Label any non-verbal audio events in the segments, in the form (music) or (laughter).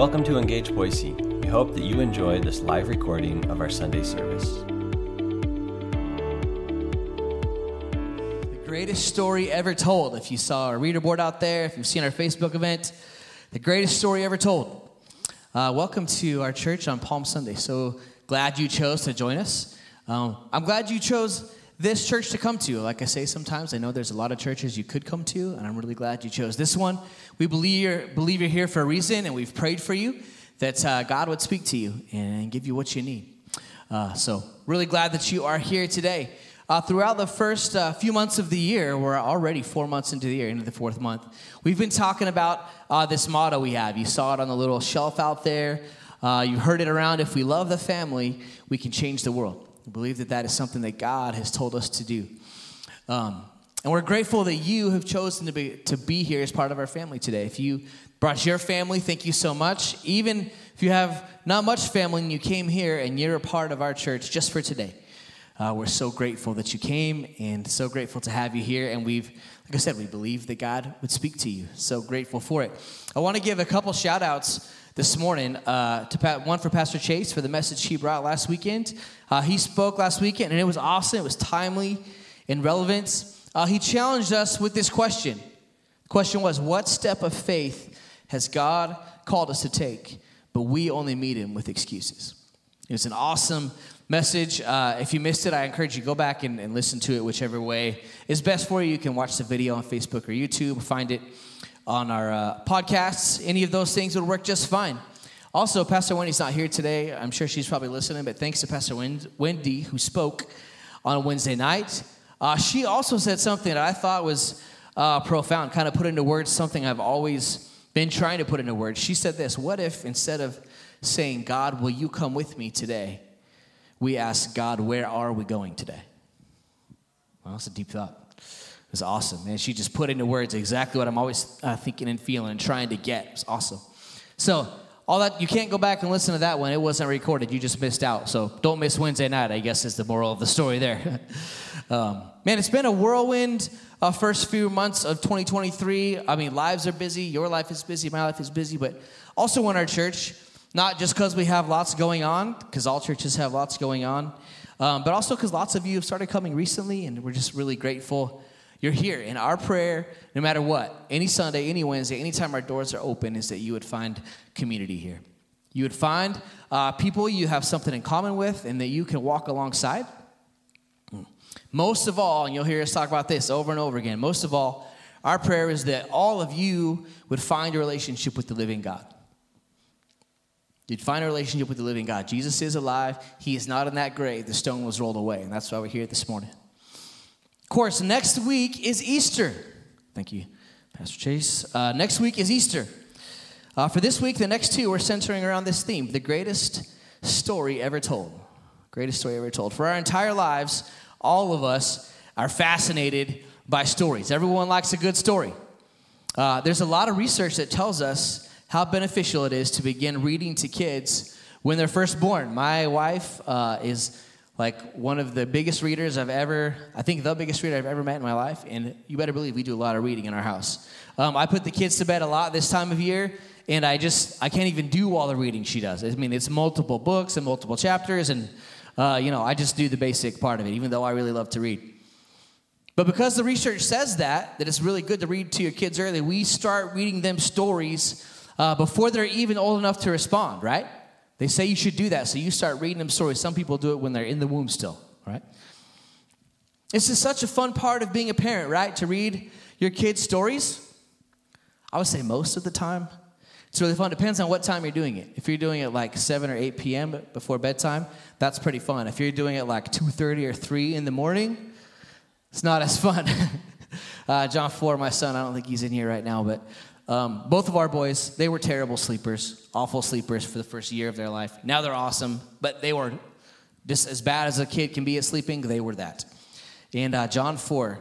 Welcome to Engage Boise. We hope that you enjoy this live recording of our Sunday service. The greatest story ever told. If you saw our reader board out there, if you've seen our Facebook event, the greatest story ever told. Uh, welcome to our church on Palm Sunday. So glad you chose to join us. Um, I'm glad you chose this church to come to. Like I say sometimes, I know there's a lot of churches you could come to, and I'm really glad you chose this one. We believe you're, believe you're here for a reason, and we've prayed for you that uh, God would speak to you and give you what you need. Uh, so, really glad that you are here today. Uh, throughout the first uh, few months of the year, we're already four months into the year, into the fourth month. We've been talking about uh, this motto we have. You saw it on the little shelf out there. Uh, you heard it around. If we love the family, we can change the world. We believe that that is something that God has told us to do. Um, and we're grateful that you have chosen to be, to be here as part of our family today. If you brought your family, thank you so much. Even if you have not much family and you came here and you're a part of our church just for today, uh, we're so grateful that you came and so grateful to have you here. And we've, like I said, we believe that God would speak to you. So grateful for it. I want to give a couple shout outs this morning. Uh, to one for Pastor Chase for the message he brought last weekend. Uh, he spoke last weekend, and it was awesome. It was timely and relevant. Uh, he challenged us with this question. The question was, "What step of faith has God called us to take, but we only meet Him with excuses?" It was an awesome message. Uh, if you missed it, I encourage you go back and, and listen to it, whichever way is best for you. You can watch the video on Facebook or YouTube, find it on our uh, podcasts. Any of those things would work just fine. Also, Pastor Wendy's not here today. I'm sure she's probably listening, but thanks to Pastor Wendy, who spoke on Wednesday night. Uh, she also said something that I thought was uh, profound, kind of put into words something I've always been trying to put into words. She said this What if instead of saying, God, will you come with me today, we ask, God, where are we going today? Well, that's a deep thought. It was awesome, man. She just put into words exactly what I'm always uh, thinking and feeling and trying to get. It was awesome. So, all that, you can't go back and listen to that one. It wasn't recorded. You just missed out. So, don't miss Wednesday night, I guess is the moral of the story there. (laughs) um, man, it's been a whirlwind uh, first few months of 2023. I mean, lives are busy. Your life is busy. My life is busy. But also in our church, not just because we have lots going on, because all churches have lots going on, um, but also because lots of you have started coming recently, and we're just really grateful you're here. And our prayer, no matter what, any Sunday, any Wednesday, anytime our doors are open, is that you would find community here. You would find uh, people you have something in common with and that you can walk alongside. Most of all, and you'll hear us talk about this over and over again, most of all, our prayer is that all of you would find a relationship with the living God. You'd find a relationship with the living God. Jesus is alive. He is not in that grave. The stone was rolled away. And that's why we're here this morning course, next week is Easter. Thank you, Pastor Chase. Uh, next week is Easter. Uh, for this week, the next two, we're centering around this theme the greatest story ever told. Greatest story ever told. For our entire lives, all of us are fascinated by stories. Everyone likes a good story. Uh, there's a lot of research that tells us how beneficial it is to begin reading to kids when they're first born. My wife uh, is like one of the biggest readers I've ever, I think the biggest reader I've ever met in my life. And you better believe we do a lot of reading in our house. Um, I put the kids to bed a lot this time of year, and I just, I can't even do all the reading she does. I mean, it's multiple books and multiple chapters, and, uh, you know, I just do the basic part of it, even though I really love to read. But because the research says that, that it's really good to read to your kids early, we start reading them stories uh, before they're even old enough to respond, right? They say you should do that, so you start reading them stories. Some people do it when they're in the womb still, right? This is such a fun part of being a parent, right? To read your kids' stories. I would say most of the time. It's really fun. Depends on what time you're doing it. If you're doing it like 7 or 8 p.m. before bedtime, that's pretty fun. If you're doing it like 2.30 or 3 in the morning, it's not as fun. (laughs) uh, John Four, my son, I don't think he's in here right now, but um, both of our boys, they were terrible sleepers, awful sleepers for the first year of their life. Now they're awesome, but they were just as bad as a kid can be at sleeping, they were that. And uh, John 4,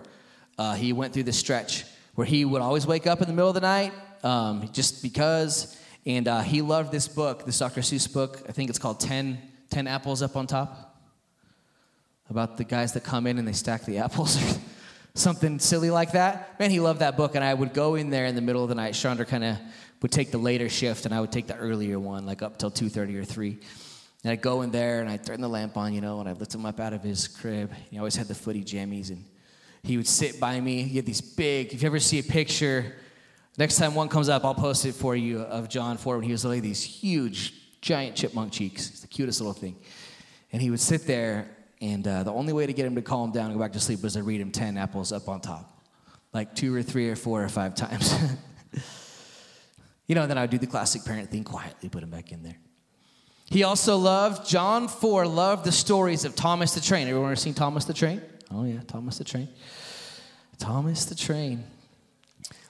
uh, he went through this stretch where he would always wake up in the middle of the night um, just because. And uh, he loved this book, this Dr. Seuss book. I think it's called 10, 10 Apples Up on Top, about the guys that come in and they stack the apples. (laughs) something silly like that. Man, he loved that book, and I would go in there in the middle of the night. Chandra kind of would take the later shift and I would take the earlier one, like up till 2.30 or 3. And I'd go in there and I'd turn the lamp on, you know, and I'd lift him up out of his crib. He always had the footy jammies and he would sit by me. He had these big, if you ever see a picture, next time one comes up, I'll post it for you of John 4 when he was like these huge, giant chipmunk cheeks. It's the cutest little thing. And he would sit there, and uh, the only way to get him to calm down and go back to sleep was to read him 10 apples up on top, like two or three or four or five times. (laughs) you know, and then I would do the classic parent thing quietly, put him back in there. He also loved, John 4 loved the stories of Thomas the Train. Everyone ever seen Thomas the Train? Oh, yeah, Thomas the Train. Thomas the Train.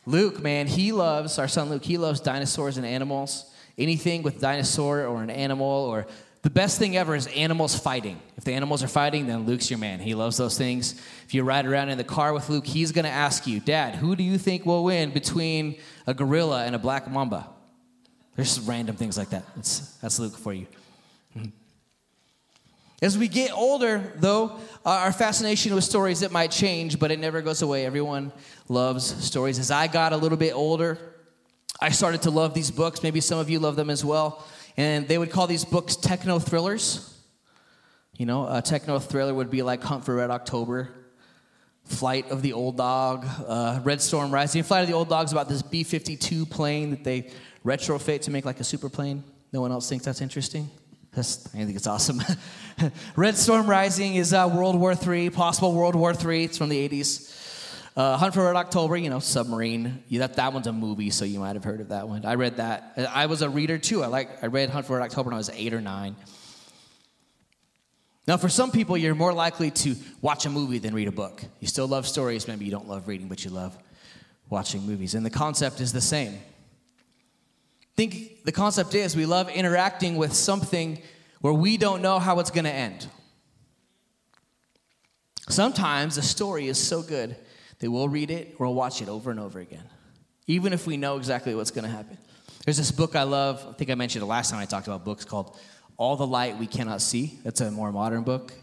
Luke, man, he loves, our son Luke, he loves dinosaurs and animals. Anything with dinosaur or an animal or the best thing ever is animals fighting. If the animals are fighting, then Luke's your man. He loves those things. If you ride around in the car with Luke, he's going to ask you, Dad, who do you think will win between a gorilla and a black mamba? There's random things like that. That's, that's Luke for you. Mm-hmm. As we get older, though, uh, our fascination with stories it might change, but it never goes away. Everyone loves stories. As I got a little bit older, I started to love these books. Maybe some of you love them as well. And they would call these books techno thrillers. You know, a techno thriller would be like Hunt for Red October, Flight of the Old Dog, uh, Red Storm Rising. Flight of the Old Dog is about this B 52 plane that they retrofit to make like a super plane. No one else thinks that's interesting? That's, I think it's awesome. (laughs) Red Storm Rising is uh, World War III, possible World War III. It's from the 80s. Uh, Hunt for Red October, you know, submarine. That, that one's a movie, so you might have heard of that one. I read that. I was a reader too. I like I read Hunt for Red October when I was eight or nine. Now, for some people, you're more likely to watch a movie than read a book. You still love stories, maybe you don't love reading, but you love watching movies. And the concept is the same think the concept is we love interacting with something where we don't know how it's going to end. Sometimes a story is so good that we'll read it or watch it over and over again, even if we know exactly what's going to happen. There's this book I love. I think I mentioned it last time I talked about books called All the Light We Cannot See. That's a more modern book.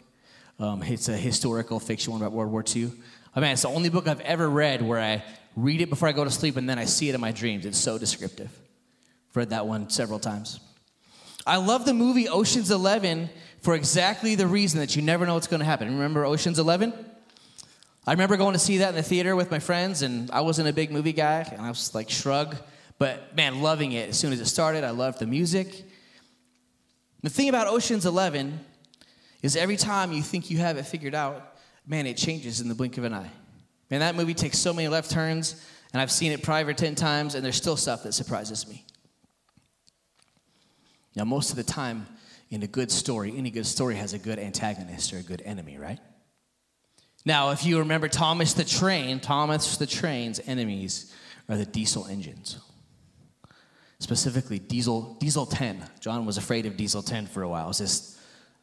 Um, it's a historical fiction one about World War II. I mean, it's the only book I've ever read where I read it before I go to sleep and then I see it in my dreams. It's so descriptive I've read that one several times. I love the movie Ocean's 11 for exactly the reason that you never know what's going to happen. Remember Ocean's 11? I remember going to see that in the theater with my friends, and I wasn't a big movie guy, and I was like, shrug. But man, loving it. As soon as it started, I loved the music. The thing about Ocean's 11 is every time you think you have it figured out, man, it changes in the blink of an eye. Man, that movie takes so many left turns, and I've seen it probably over 10 times, and there's still stuff that surprises me. Now, most of the time in a good story, any good story has a good antagonist or a good enemy, right? Now, if you remember Thomas the Train, Thomas the Train's enemies are the diesel engines. Specifically, diesel, diesel 10. John was afraid of diesel 10 for a while. It's this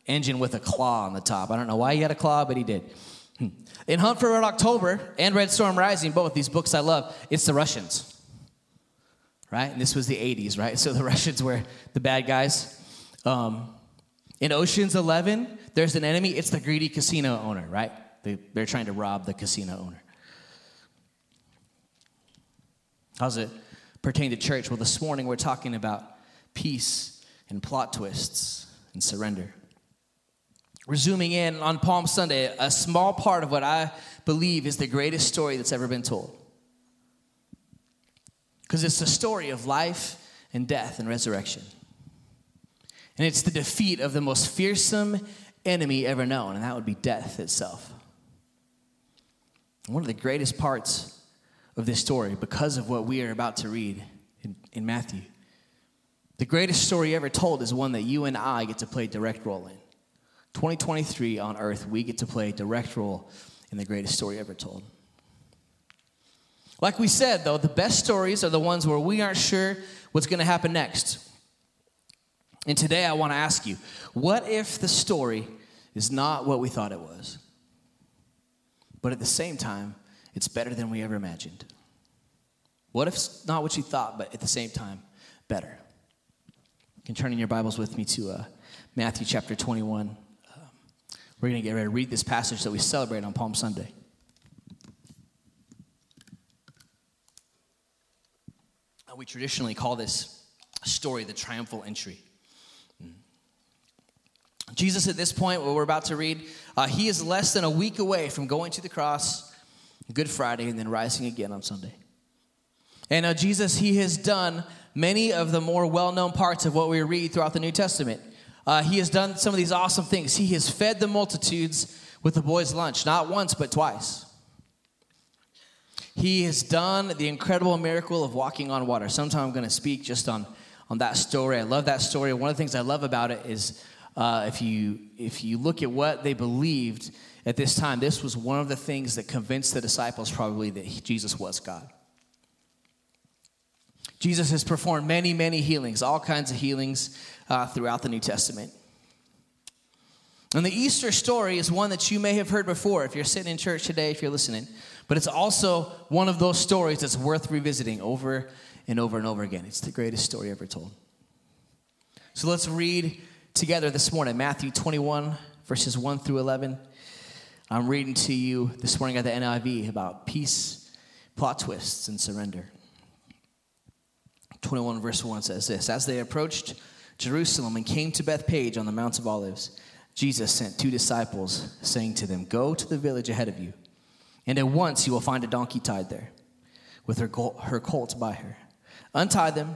engine with a claw on the top. I don't know why he had a claw, but he did. Hmm. In Hunt for Red October and Red Storm Rising, both these books I love, it's the Russians right? And this was the 80s, right? (laughs) So the Russians were the bad guys. Um, in Ocean's 11, there's an enemy. It's the greedy casino owner, right? They, they're trying to rob the casino owner. How's it pertain to church? Well, this morning we're talking about peace and plot twists and surrender. We're zooming in on Palm Sunday, a small part of what I believe is the greatest story that's ever been told because it's the story of life and death and resurrection. And it's the defeat of the most fearsome enemy ever known, and that would be death itself. One of the greatest parts of this story, because of what we are about to read in, in Matthew, the greatest story ever told is one that you and I get to play direct role in. 2023 on earth, we get to play a direct role in the greatest story ever told. Like we said, though, the best stories are the ones where we aren't sure what's going to happen next. And today I want to ask you what if the story is not what we thought it was? But at the same time, it's better than we ever imagined. What if not what you thought, but at the same time, better? You can turn in your Bibles with me to uh, Matthew chapter 21. Um, we're going to get ready to read this passage that we celebrate on Palm Sunday. Uh, we traditionally call this story the triumphal entry. Mm. Jesus, at this point, what we're about to read, uh, he is less than a week away from going to the cross, Good Friday, and then rising again on Sunday. And uh, Jesus, he has done many of the more well known parts of what we read throughout the New Testament. Uh, he has done some of these awesome things. He has fed the multitudes with the boys' lunch, not once, but twice. He has done the incredible miracle of walking on water. Sometime I'm going to speak just on, on that story. I love that story. One of the things I love about it is uh, if, you, if you look at what they believed at this time, this was one of the things that convinced the disciples probably that Jesus was God. Jesus has performed many, many healings, all kinds of healings uh, throughout the New Testament. And the Easter story is one that you may have heard before if you're sitting in church today, if you're listening. But it's also one of those stories that's worth revisiting over and over and over again. It's the greatest story ever told. So let's read together this morning Matthew 21, verses 1 through 11. I'm reading to you this morning at the NIV about peace, plot twists, and surrender. 21 verse 1 says this As they approached Jerusalem and came to Bethphage on the Mount of Olives, Jesus sent two disciples, saying to them, Go to the village ahead of you, and at once you will find a donkey tied there, with her, her colt by her. Untie them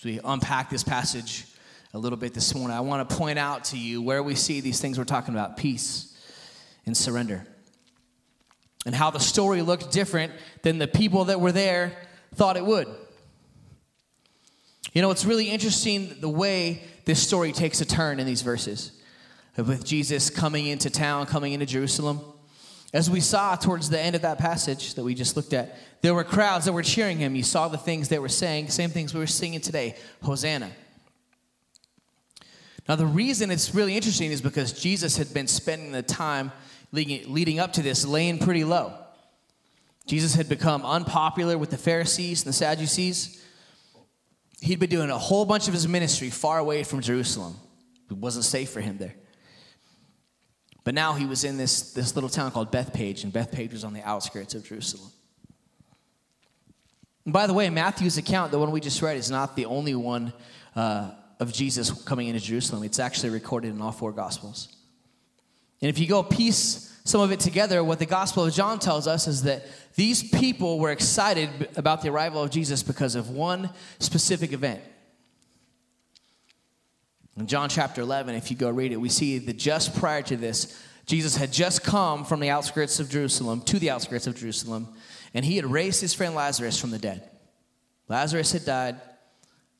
So we unpack this passage a little bit this morning. I want to point out to you where we see these things we're talking about peace and surrender. And how the story looked different than the people that were there thought it would. You know, it's really interesting the way this story takes a turn in these verses with Jesus coming into town, coming into Jerusalem. As we saw towards the end of that passage that we just looked at, there were crowds that were cheering him. You saw the things they were saying, same things we were singing today Hosanna. Now, the reason it's really interesting is because Jesus had been spending the time leading up to this laying pretty low. Jesus had become unpopular with the Pharisees and the Sadducees he'd been doing a whole bunch of his ministry far away from Jerusalem. It wasn't safe for him there. But now he was in this, this little town called Bethphage, and Bethphage was on the outskirts of Jerusalem. And by the way, Matthew's account, the one we just read, is not the only one uh, of Jesus coming into Jerusalem. It's actually recorded in all four Gospels. And if you go piece some of it together, what the Gospel of John tells us is that these people were excited about the arrival of Jesus because of one specific event. In John chapter 11, if you go read it, we see that just prior to this, Jesus had just come from the outskirts of Jerusalem to the outskirts of Jerusalem, and he had raised his friend Lazarus from the dead. Lazarus had died,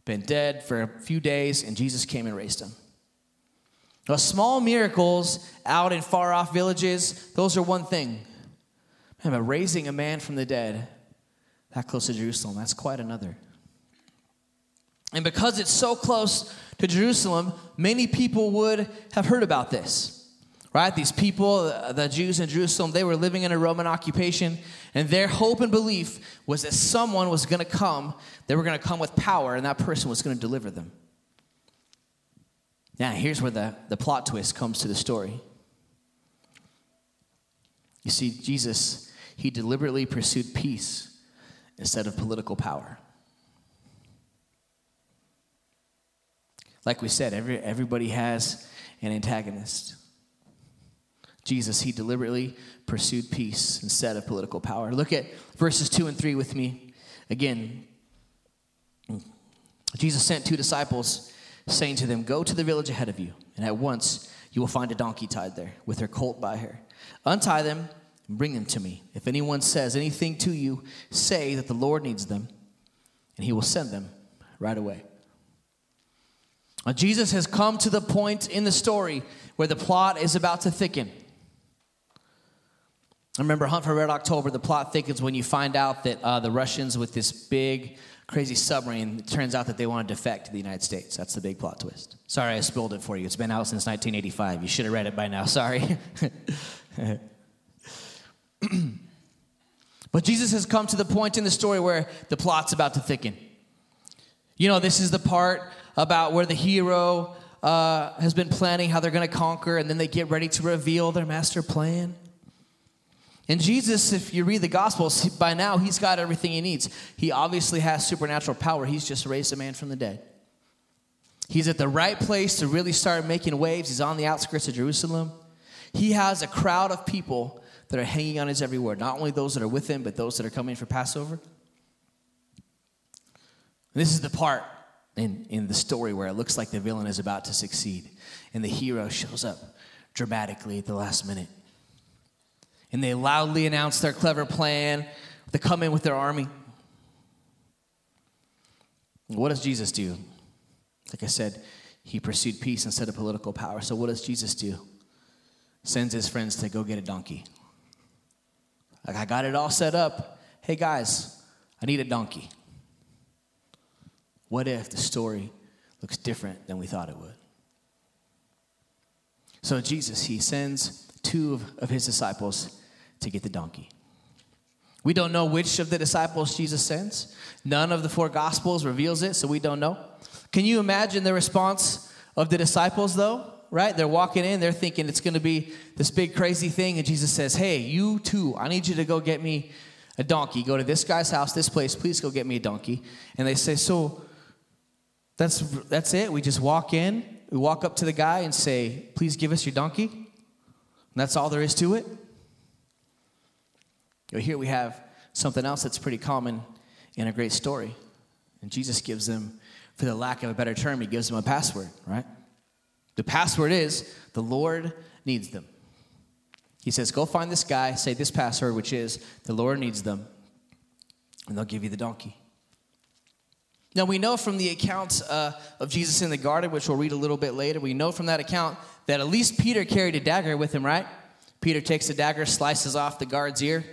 been dead for a few days, and Jesus came and raised him. Now, small miracles out in far off villages, those are one thing. Man, but raising a man from the dead that close to Jerusalem, that's quite another. And because it's so close to Jerusalem, many people would have heard about this. Right? These people, uh, the Jews in Jerusalem, they were living in a Roman occupation, and their hope and belief was that someone was going to come, they were going to come with power, and that person was going to deliver them. Now, here's where the, the plot twist comes to the story. You see, Jesus, he deliberately pursued peace instead of political power. Like we said, every, everybody has an antagonist. Jesus, he deliberately pursued peace instead of political power. Look at verses 2 and 3 with me again. Jesus sent two disciples saying to them, Go to the village ahead of you, and at once you will find a donkey tied there, with her colt by her. Untie them and bring them to me. If anyone says anything to you, say that the Lord needs them, and he will send them right away. Now, Jesus has come to the point in the story where the plot is about to thicken. I remember Hunt for Red October, the plot thickens when you find out that uh, the Russians, with this big, crazy submarine, it turns out that they want to defect to the United States. That's the big plot twist. Sorry, I spilled it for you. It's been out since 1985. You should have read it by now. Sorry. (laughs) but Jesus has come to the point in the story where the plot's about to thicken. You know, this is the part about where the hero uh, has been planning how they're going to conquer, and then they get ready to reveal their master plan. And Jesus, if you read the Gospels, by now he's got everything he needs. He obviously has supernatural power. He's just raised a man from the dead. He's at the right place to really start making waves. He's on the outskirts of Jerusalem. He has a crowd of people that are hanging on his every word, not only those that are with him, but those that are coming for Passover. And this is the part in, in the story where it looks like the villain is about to succeed, and the hero shows up dramatically at the last minute and they loudly announce their clever plan. They come in with their army. What does Jesus do? Like I said, he pursued peace instead of political power. So what does Jesus do? Sends his friends to go get a donkey. Like I got it all set up. Hey guys, I need a donkey. What if the story looks different than we thought it would? So Jesus, he sends two of, his disciples to get the donkey. We don't know which of the disciples Jesus sends. None of the four gospels reveals it, so we don't know. Can you imagine the response of the disciples, though? Right? They're walking in, they're thinking it's going to be this big crazy thing, and Jesus says, Hey, you too, I need you to go get me a donkey. Go to this guy's house, this place, please go get me a donkey. And they say, So that's, that's it? We just walk in, we walk up to the guy and say, Please give us your donkey? And that's all there is to it? Here we have something else that's pretty common in a great story. And Jesus gives them, for the lack of a better term, he gives them a password, right? The password is the Lord needs them. He says, Go find this guy, say this password, which is the Lord needs them, and they'll give you the donkey. Now, we know from the account uh, of Jesus in the garden, which we'll read a little bit later, we know from that account that at least Peter carried a dagger with him, right? Peter takes a dagger, slices off the guard's ear,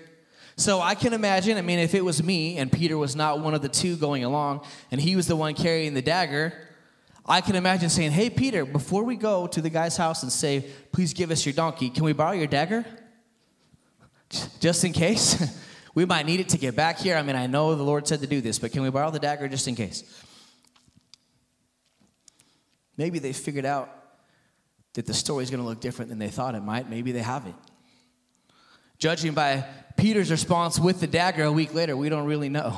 so I can imagine, I mean, if it was me and Peter was not one of the two going along and he was the one carrying the dagger, I can imagine saying, Hey, Peter, before we go to the guy's house and say, Please give us your donkey, can we borrow your dagger? (laughs) Just in case. (laughs) we might need it to get back here. I mean, I know the Lord said to do this, but can we borrow the dagger just in case? Maybe they figured out that the story is going to look different than they thought it might. Maybe they haven't. Judging by Peter's response with the dagger a week later, we don't really know.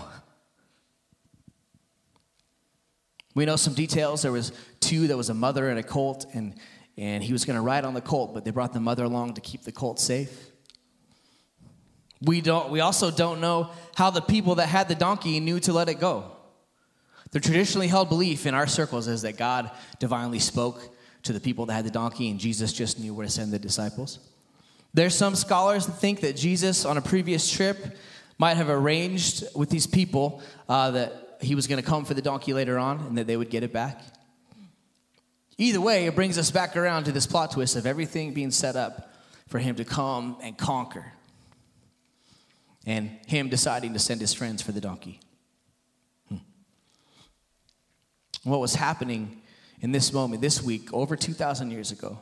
We know some details. There was two, there was a mother and a colt, and, and he was going to ride on the colt, but they brought the mother along to keep the colt safe. We, don't, we also don't know how the people that had the donkey knew to let it go. The traditionally held belief in our circles is that God divinely spoke to the people that had the donkey, and Jesus just knew where to send the disciples. There's some scholars that think that Jesus, on a previous trip, might have arranged with these people uh, that he was going to come for the donkey later on and that they would get it back. Either way, it brings us back around to this plot twist of everything being set up for him to come and conquer, and him deciding to send his friends for the donkey. Hmm. What was happening in this moment, this week, over 2,000 years ago,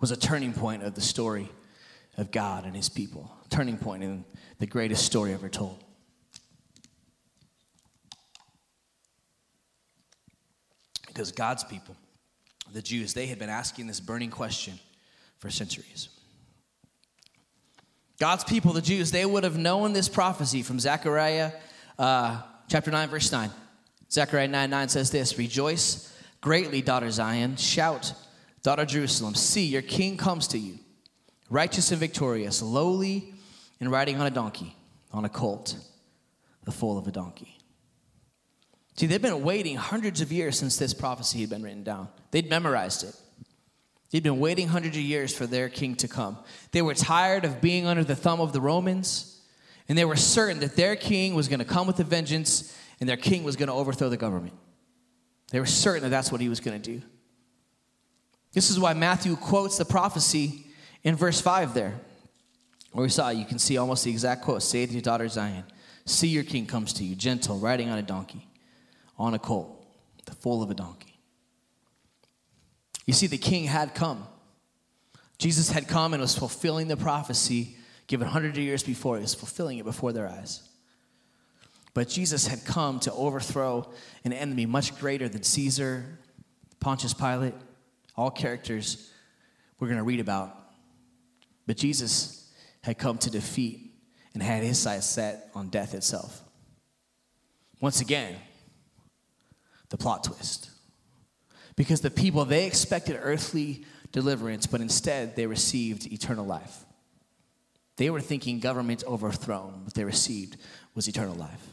was a turning point of the story of God and his people, turning point in the greatest story ever told. Because God's people, the Jews, they had been asking this burning question for centuries. God's people, the Jews, they would have known this prophecy from Zechariah uh, chapter 9, verse 9. Zechariah 9 9 says this Rejoice greatly, daughter Zion. Shout, Daughter Jerusalem, see, your king comes to you, righteous and victorious, lowly and riding on a donkey, on a colt, the foal of a donkey. See, they've been waiting hundreds of years since this prophecy had been written down. They'd memorized it. They'd been waiting hundreds of years for their king to come. They were tired of being under the thumb of the Romans, and they were certain that their king was going to come with a vengeance and their king was going to overthrow the government. They were certain that that's what he was going to do. This is why Matthew quotes the prophecy in verse 5 there, where we saw you can see almost the exact quote Say to your daughter Zion, See your king comes to you, gentle, riding on a donkey, on a colt, the foal of a donkey. You see, the king had come. Jesus had come and was fulfilling the prophecy given hundreds of years before. He was fulfilling it before their eyes. But Jesus had come to overthrow an enemy much greater than Caesar, Pontius Pilate, all characters we're going to read about. But Jesus had come to defeat and had his sights set on death itself. Once again, the plot twist. Because the people, they expected earthly deliverance, but instead they received eternal life. They were thinking government overthrown. What they received was eternal life.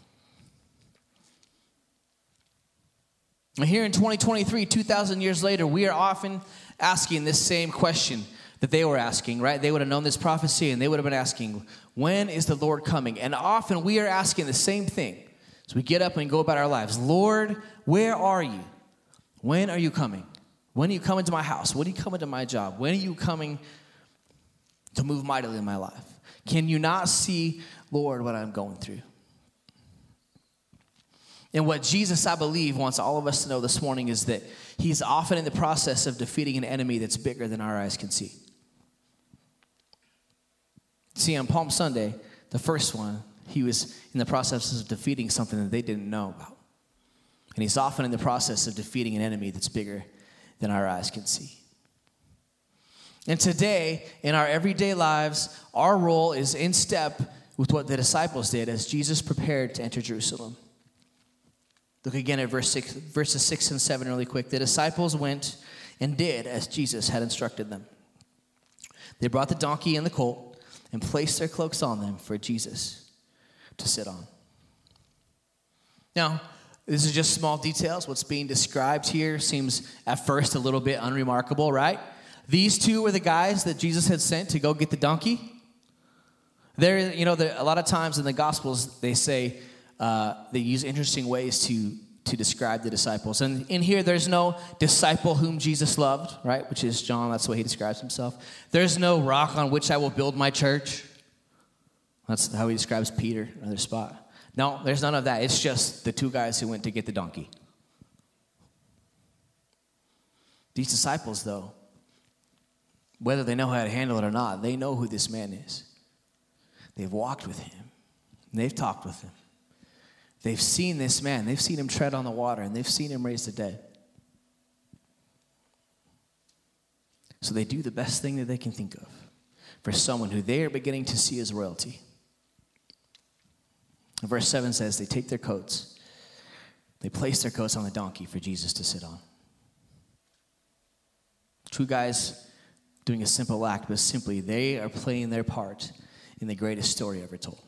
And Here in 2023, 2,000 years later, we are often asking this same question that they were asking, right? They would have known this prophecy and they would have been asking, when is the Lord coming? And often we are asking the same thing. So we get up and go about our lives Lord, where are you? When are you coming? When are you coming to my house? When are you coming to my job? When are you coming to move mightily in my life? Can you not see, Lord, what I'm going through? And what Jesus, I believe, wants all of us to know this morning is that he's often in the process of defeating an enemy that's bigger than our eyes can see. See, on Palm Sunday, the first one, he was in the process of defeating something that they didn't know about. And he's often in the process of defeating an enemy that's bigger than our eyes can see. And today, in our everyday lives, our role is in step with what the disciples did as Jesus prepared to enter Jerusalem. Look again at verse six, verses 6 and 7 really quick. The disciples went and did as Jesus had instructed them. They brought the donkey and the colt and placed their cloaks on them for Jesus to sit on. Now, this is just small details. What's being described here seems at first a little bit unremarkable, right? These two were the guys that Jesus had sent to go get the donkey. There, you know, a lot of times in the Gospels, they say, uh, they use interesting ways to to describe the disciples. And in here, there's no disciple whom Jesus loved, right? Which is John. That's the way he describes himself. There's no rock on which I will build my church. That's how he describes Peter, another spot. No, there's none of that. It's just the two guys who went to get the donkey. These disciples, though, whether they know how to handle it or not, they know who this man is. They've walked with him, they've talked with him. They've seen this man, they've seen him tread on the water, and they've seen him raise the dead. So they do the best thing that they can think of for someone who they are beginning to see as royalty. Verse 7 says, They take their coats, they place their coats on the donkey for Jesus to sit on. Two guys doing a simple act, but simply they are playing their part in the greatest story ever told.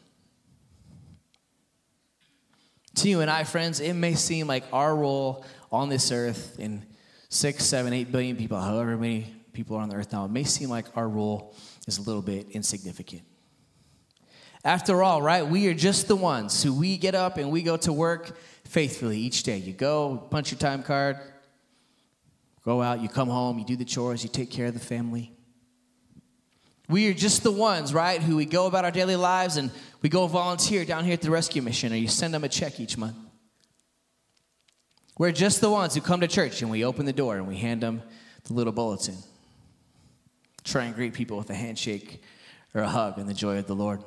To you and I, friends, it may seem like our role on this earth in six, seven, eight billion people, however many people are on the earth now, it may seem like our role is a little bit insignificant. After all, right, we are just the ones who we get up and we go to work faithfully each day. You go, punch your time card, go out, you come home, you do the chores, you take care of the family. We are just the ones, right, who we go about our daily lives and we go volunteer down here at the rescue mission or you send them a check each month. We're just the ones who come to church and we open the door and we hand them the little bulletin. Try and greet people with a handshake or a hug and the joy of the Lord.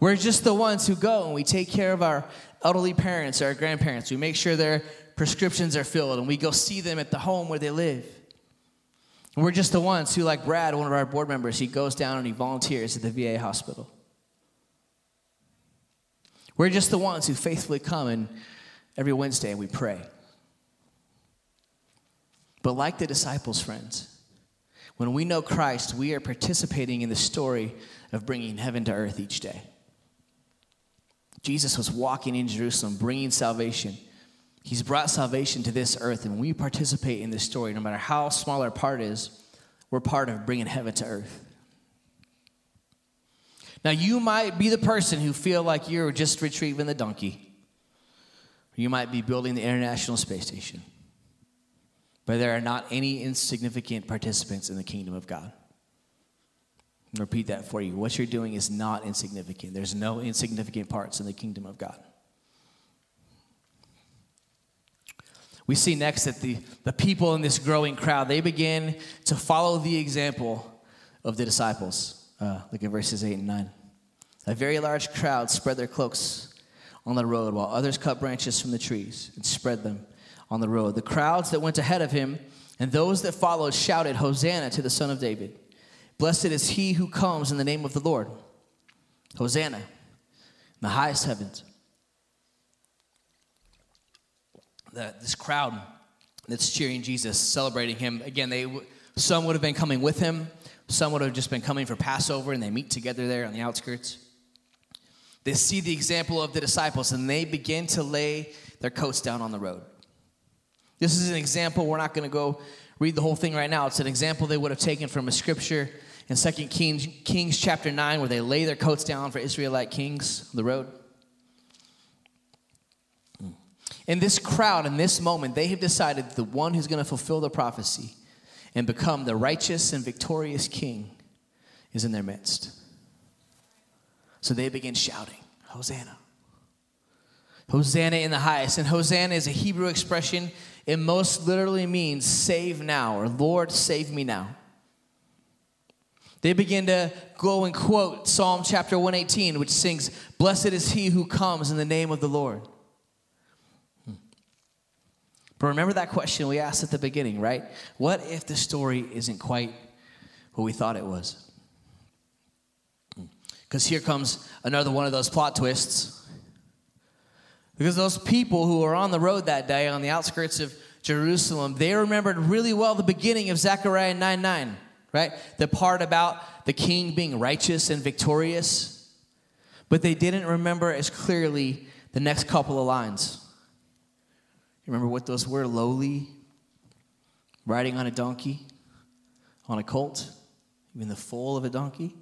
We're just the ones who go and we take care of our elderly parents or our grandparents. We make sure their prescriptions are filled and we go see them at the home where they live. We're just the ones who, like Brad, one of our board members, he goes down and he volunteers at the VA hospital. We're just the ones who faithfully come and every Wednesday we pray. But like the disciples, friends, when we know Christ, we are participating in the story of bringing heaven to earth each day. Jesus was walking in Jerusalem, bringing salvation. He's brought salvation to this earth, and we participate in this story, no matter how small our part is, we're part of bringing heaven to earth. Now, you might be the person who feel like you're just retrieving the donkey. You might be building the International Space Station. But there are not any insignificant participants in the kingdom of God. Repeat that for you. What you're doing is not insignificant. There's no insignificant parts in the kingdom of God. We see next that the, the people in this growing crowd, they begin to follow the example of the disciples. Uh, look at verses 8 and 9. A very large crowd spread their cloaks on the road, while others cut branches from the trees and spread them on the road. The crowds that went ahead of him and those that followed shouted, Hosanna to the Son of David. Blessed is he who comes in the name of the Lord. Hosanna in the highest heavens. The, this crowd that's cheering Jesus, celebrating him, again, they some would have been coming with him, some would have just been coming for Passover, and they meet together there on the outskirts. They see the example of the disciples and they begin to lay their coats down on the road. This is an example. We're not going to go read the whole thing right now. It's an example they would have taken from a scripture in 2 Kings, Kings chapter 9 where they lay their coats down for Israelite kings on the road. In this crowd, in this moment, they have decided the one who's going to fulfill the prophecy and become the righteous and victorious king is in their midst. So they begin shouting, Hosanna. Hosanna in the highest. And Hosanna is a Hebrew expression. It most literally means save now or Lord, save me now. They begin to go and quote Psalm chapter 118, which sings, Blessed is he who comes in the name of the Lord. Hmm. But remember that question we asked at the beginning, right? What if the story isn't quite what we thought it was? Because here comes another one of those plot twists. Because those people who were on the road that day on the outskirts of Jerusalem, they remembered really well the beginning of Zechariah 9 9, right? The part about the king being righteous and victorious. But they didn't remember as clearly the next couple of lines. You remember what those were? Lowly, riding on a donkey, on a colt, even the foal of a donkey.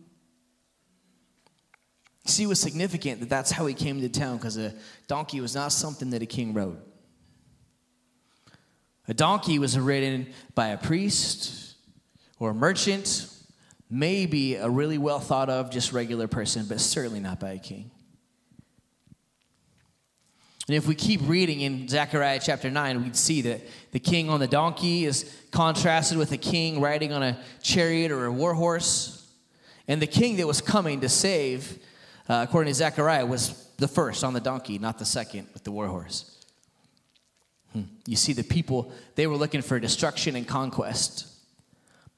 See, it was significant that that's how he came to town because a donkey was not something that a king rode. A donkey was ridden by a priest or a merchant, maybe a really well thought of, just regular person, but certainly not by a king. And if we keep reading in Zechariah chapter 9, we'd see that the king on the donkey is contrasted with a king riding on a chariot or a war horse. And the king that was coming to save uh, according to Zechariah, was the first on the donkey, not the second with the war horse. Hmm. You see, the people, they were looking for destruction and conquest.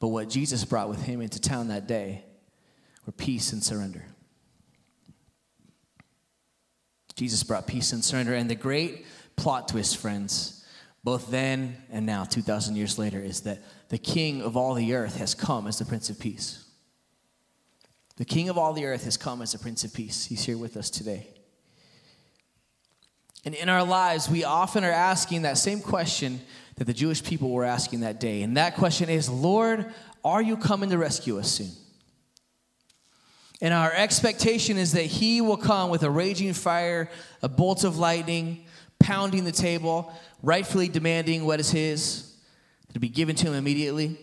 But what Jesus brought with him into town that day were peace and surrender. Jesus brought peace and surrender. And the great plot twist, friends, both then and now, 2,000 years later, is that the king of all the earth has come as the Prince of Peace. The King of all the earth has come as the Prince of Peace. He's here with us today. And in our lives, we often are asking that same question that the Jewish people were asking that day. And that question is Lord, are you coming to rescue us soon? And our expectation is that He will come with a raging fire, a bolt of lightning, pounding the table, rightfully demanding what is His, to be given to Him immediately.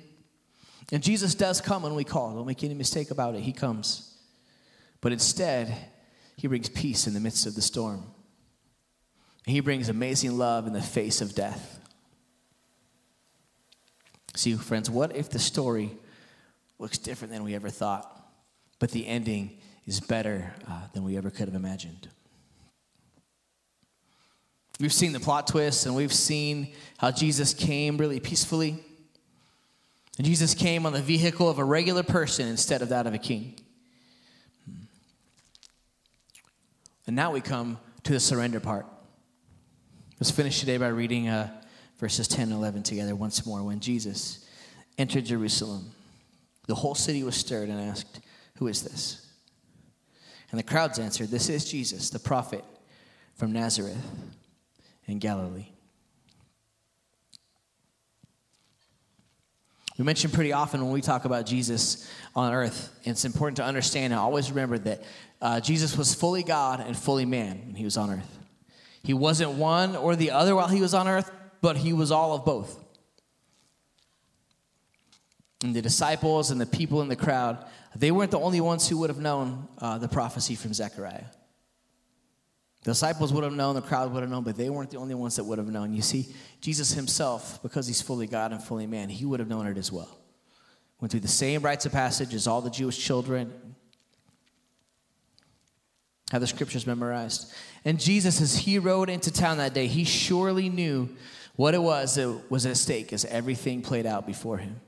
And Jesus does come when we call. Don't make any mistake about it. He comes. But instead, he brings peace in the midst of the storm. he brings amazing love in the face of death. See, friends, what if the story looks different than we ever thought, but the ending is better uh, than we ever could have imagined? We've seen the plot twists and we've seen how Jesus came really peacefully and Jesus came on the vehicle of a regular person instead of that of a king. And now we come to the surrender part. Let's finish today by reading uh, verses 10 and 11 together once more. When Jesus entered Jerusalem, the whole city was stirred and asked, Who is this? And the crowds answered, This is Jesus, the prophet from Nazareth in Galilee. We mention pretty often when we talk about Jesus on earth, it's important to understand and always remember that uh, Jesus was fully God and fully man when he was on earth. He wasn't one or the other while he was on earth, but he was all of both. And the disciples and the people in the crowd, they weren't the only ones who would have known uh, the prophecy from Zechariah. The disciples would have known, the crowd would have known, but they weren't the only ones that would have known. You see, Jesus himself, because he's fully God and fully man, he would have known it as well. Went through the same rites of passage as all the Jewish children, have the scriptures memorized. And Jesus, as he rode into town that day, he surely knew what it was that was at stake as everything played out before him.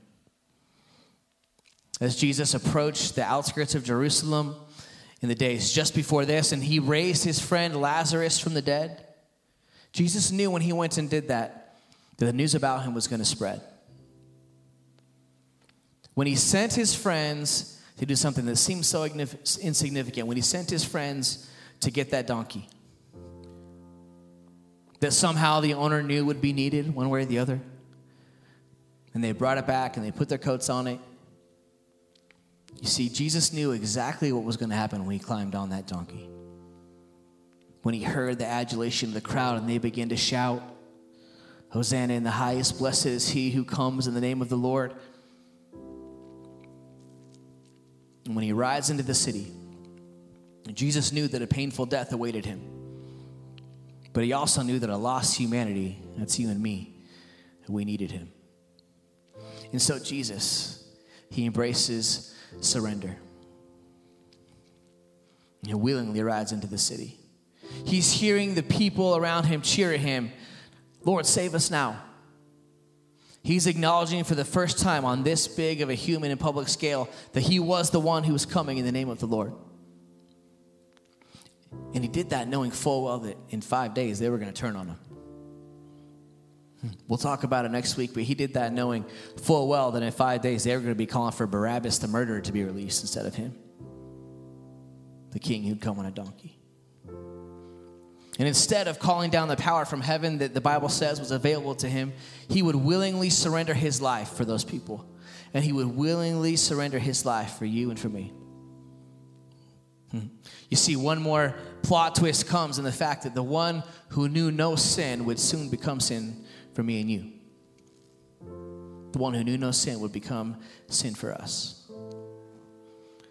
As Jesus approached the outskirts of Jerusalem in the days just before this, and he raised his friend Lazarus from the dead, Jesus knew when he went and did that that the news about him was going to spread. When he sent his friends to do something that seemed so insignificant, when he sent his friends to get that donkey, that somehow the owner knew would be needed one way or the other. And they brought it back and they put their coats on it. You see, Jesus knew exactly what was going to happen when he climbed on that donkey. When he heard the adulation of the crowd and they began to shout, Hosanna in the highest, blessed is he who comes in the name of the Lord. And when he rides into the city, Jesus knew that a painful death awaited him. But he also knew that a lost humanity, that's you and me, we needed him. And so Jesus, he embraces surrender. He willingly rides into the city. He's hearing the people around him cheer at him, Lord, save us now. He's acknowledging for the first time on this big of a human and public scale that he was the one who was coming in the name of the Lord. And he did that knowing full well that in five days they were going to turn on him. Hmm, we'll talk about it next week, but he did that knowing full well that in five days they were going to be calling for Barabbas the murderer to be released instead of him, the king who'd come on a donkey. And instead of calling down the power from heaven that the Bible says was available to him, he would willingly surrender his life for those people. And he would willingly surrender his life for you and for me. You see, one more plot twist comes in the fact that the one who knew no sin would soon become sin for me and you. The one who knew no sin would become sin for us.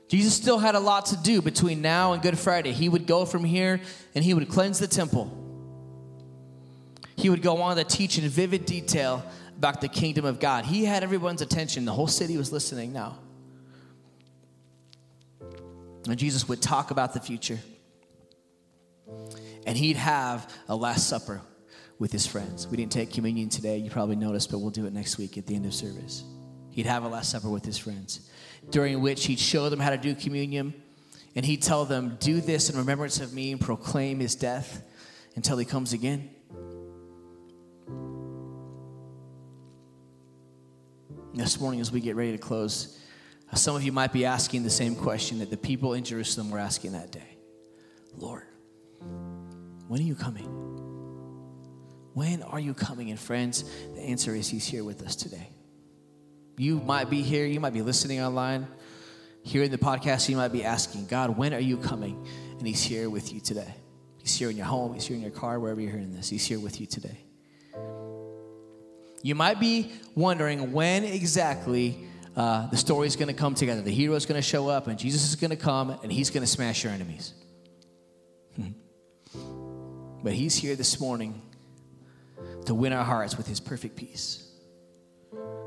Jesus still had a lot to do between now and Good Friday. He would go from here and he would cleanse the temple. He would go on to teach in vivid detail about the kingdom of God. He had everyone's attention. The whole city was listening now. And Jesus would talk about the future. And he'd have a Last Supper with his friends. We didn't take communion today, you probably noticed, but we'll do it next week at the end of service. He'd have a Last Supper with his friends, during which he'd show them how to do communion, and he'd tell them, Do this in remembrance of me and proclaim his death until he comes again. This morning, as we get ready to close, some of you might be asking the same question that the people in Jerusalem were asking that day Lord, when are you coming? When are you coming? And friends, the answer is He's here with us today. You might be here, you might be listening online, hearing the podcast, you might be asking, God, when are you coming? And He's here with you today. He's here in your home, He's here in your car, wherever you're hearing this. He's here with you today. You might be wondering when exactly uh, the story is going to come together. The hero is going to show up, and Jesus is going to come, and he's going to smash your enemies. (laughs) but he's here this morning to win our hearts with his perfect peace.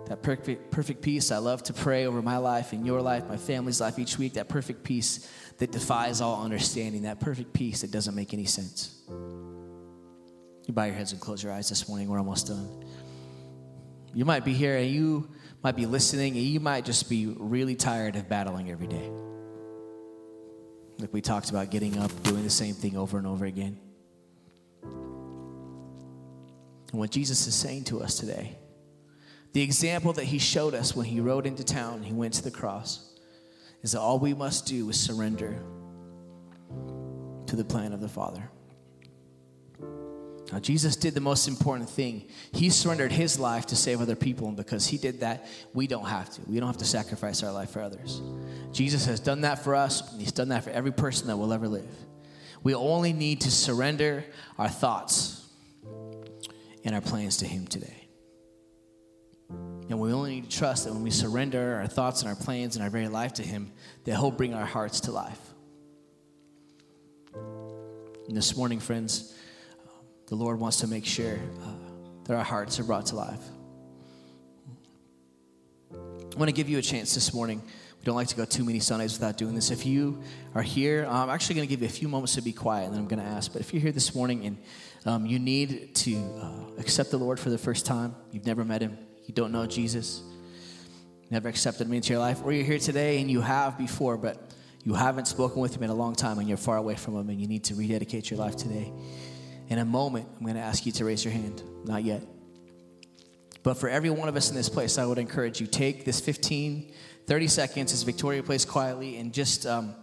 That perfect, perfect peace I love to pray over my life and your life, my family's life each week. That perfect peace that defies all understanding. That perfect peace that doesn't make any sense. You bow your heads and close your eyes this morning. We're almost done. You might be here and you might be listening and you might just be really tired of battling every day. Like we talked about getting up, doing the same thing over and over again. And what Jesus is saying to us today, the example that he showed us when he rode into town, he went to the cross, is that all we must do is surrender to the plan of the Father. Now, Jesus did the most important thing. He surrendered his life to save other people, and because he did that, we don't have to. We don't have to sacrifice our life for others. Jesus has done that for us, and he's done that for every person that will ever live. We only need to surrender our thoughts and our plans to him today. And we only need to trust that when we surrender our thoughts and our plans and our very life to him, that he'll bring our hearts to life. And this morning, friends, the Lord wants to make sure uh, that our hearts are brought to life. I want to give you a chance this morning. We don't like to go too many Sundays without doing this. If you are here, I'm actually going to give you a few moments to be quiet, and then I'm going to ask. But if you're here this morning and um, you need to uh, accept the Lord for the first time, you've never met Him, you don't know Jesus, never accepted Him into your life, or you're here today and you have before, but you haven't spoken with Him in a long time and you're far away from Him and you need to rededicate your life today in a moment, I'm going to ask you to raise your hand. Not yet. But for every one of us in this place, I would encourage you take this 15, 30 seconds as Victoria plays quietly and just um,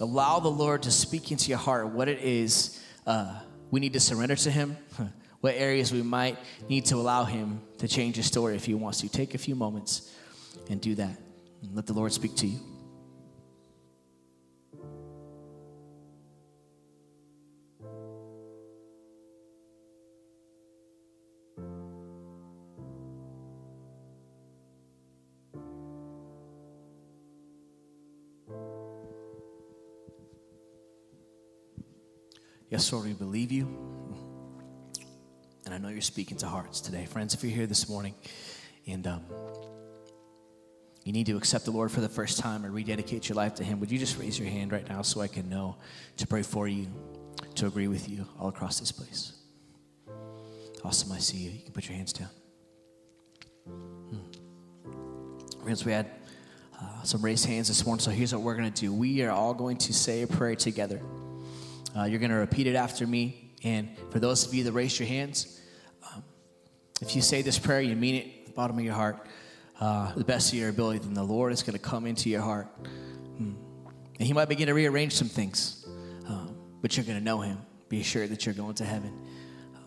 allow the Lord to speak into your heart what it is uh, we need to surrender to Him, (laughs) what areas we might need to allow Him to change your story if He wants to. Take a few moments and do that. And let the Lord speak to you. Yes, Lord, we believe you. And I know you're speaking to hearts today. Friends, if you're here this morning and um, you need to accept the Lord for the first time or rededicate your life to Him, would you just raise your hand right now so I can know to pray for you, to agree with you all across this place? Awesome, I see you. You can put your hands down. Hmm. Friends, we had uh, some raised hands this morning, so here's what we're going to do. We are all going to say a prayer together. Uh, you're going to repeat it after me. And for those of you that raise your hands, um, if you say this prayer, you mean it, the bottom of your heart, uh, the best of your ability, then the Lord is going to come into your heart. Hmm. And He might begin to rearrange some things, um, but you're going to know Him. Be assured that you're going to heaven. Um,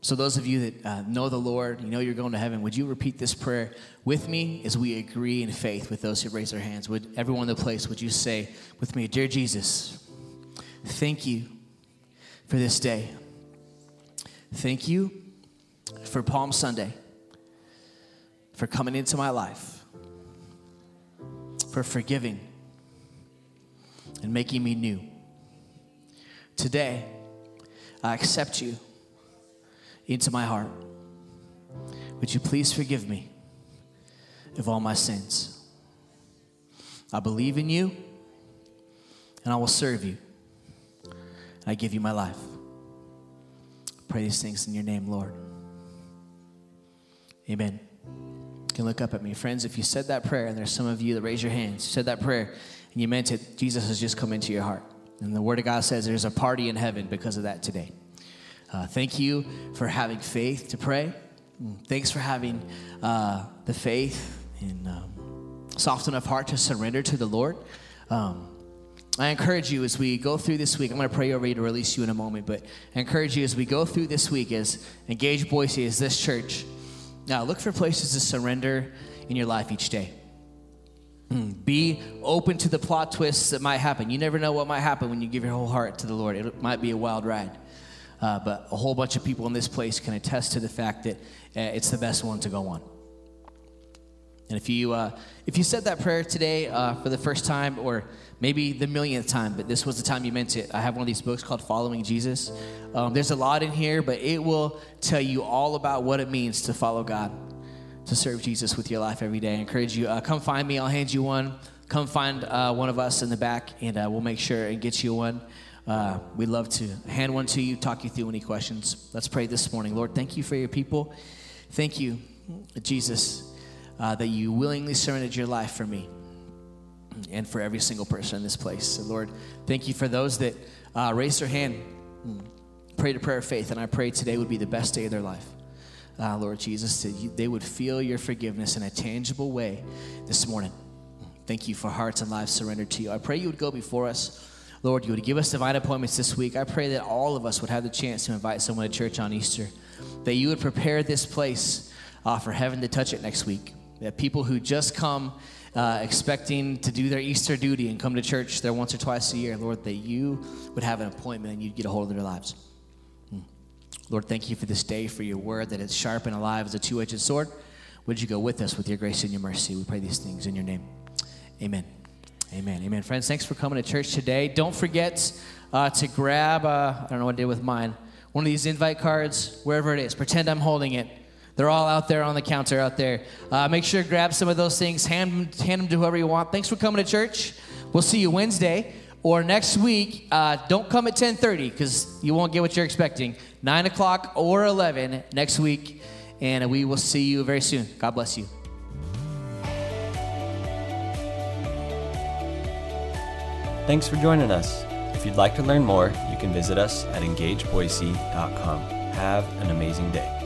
so, those of you that uh, know the Lord, you know you're going to heaven, would you repeat this prayer with me as we agree in faith with those who raise their hands? Would everyone in the place, would you say with me, Dear Jesus, Thank you for this day. Thank you for Palm Sunday, for coming into my life, for forgiving and making me new. Today, I accept you into my heart. Would you please forgive me of all my sins? I believe in you and I will serve you. I give you my life. Pray these things in your name, Lord. Amen. You can look up at me. Friends, if you said that prayer, and there's some of you that raise your hands, you said that prayer, and you meant it, Jesus has just come into your heart. And the Word of God says there's a party in heaven because of that today. Uh, thank you for having faith to pray. Mm, thanks for having uh, the faith and um, soft enough heart to surrender to the Lord. Um, I encourage you as we go through this week, I'm going to pray over you to release you in a moment, but I encourage you as we go through this week as Engage Boise, as this church, now look for places to surrender in your life each day. Hmm, be open to the plot twists that might happen. You never know what might happen when you give your whole heart to the Lord. It might be a wild ride. Uh, but a whole bunch of people in this place can attest to the fact that uh, it's the best one to go on. And if you uh, if you said that prayer today uh, for the first time, or maybe the millionth time, but this was the time you meant it. I have one of these books called Following Jesus. Um, there's a lot in here, but it will tell you all about what it means to follow God, to serve Jesus with your life every day. I encourage you, uh, come find me. I'll hand you one. Come find uh, one of us in the back, and uh, we'll make sure and get you one. Uh, we'd love to hand one to you, talk you through any questions. Let's pray this morning. Lord, thank you for your people. Thank you, Jesus, uh, that you willingly surrendered your life for me and for every single person in this place. So, Lord, thank you for those that uh, raised their hand, prayed a prayer of faith, and I pray today would be the best day of their life. Uh, Lord Jesus, that you, they would feel your forgiveness in a tangible way this morning. Thank you for hearts and lives surrendered to you. I pray you would go before us. Lord, you would give us divine appointments this week. I pray that all of us would have the chance to invite someone to church on Easter, that you would prepare this place uh, for heaven to touch it next week. That people who just come uh, expecting to do their Easter duty and come to church there once or twice a year, Lord, that you would have an appointment and you'd get a hold of their lives. Hmm. Lord, thank you for this day, for your word that it's sharp and alive as a two edged sword. Would you go with us with your grace and your mercy? We pray these things in your name. Amen. Amen. Amen. Friends, thanks for coming to church today. Don't forget uh, to grab, uh, I don't know what I did with mine, one of these invite cards, wherever it is. Pretend I'm holding it. They're all out there on the counter out there. Uh, make sure grab some of those things, hand, hand them to whoever you want. Thanks for coming to church. We'll see you Wednesday or next week. Uh, don't come at 10.30 because you won't get what you're expecting. 9 o'clock or 11 next week. And we will see you very soon. God bless you. Thanks for joining us. If you'd like to learn more, you can visit us at engageboise.com. Have an amazing day.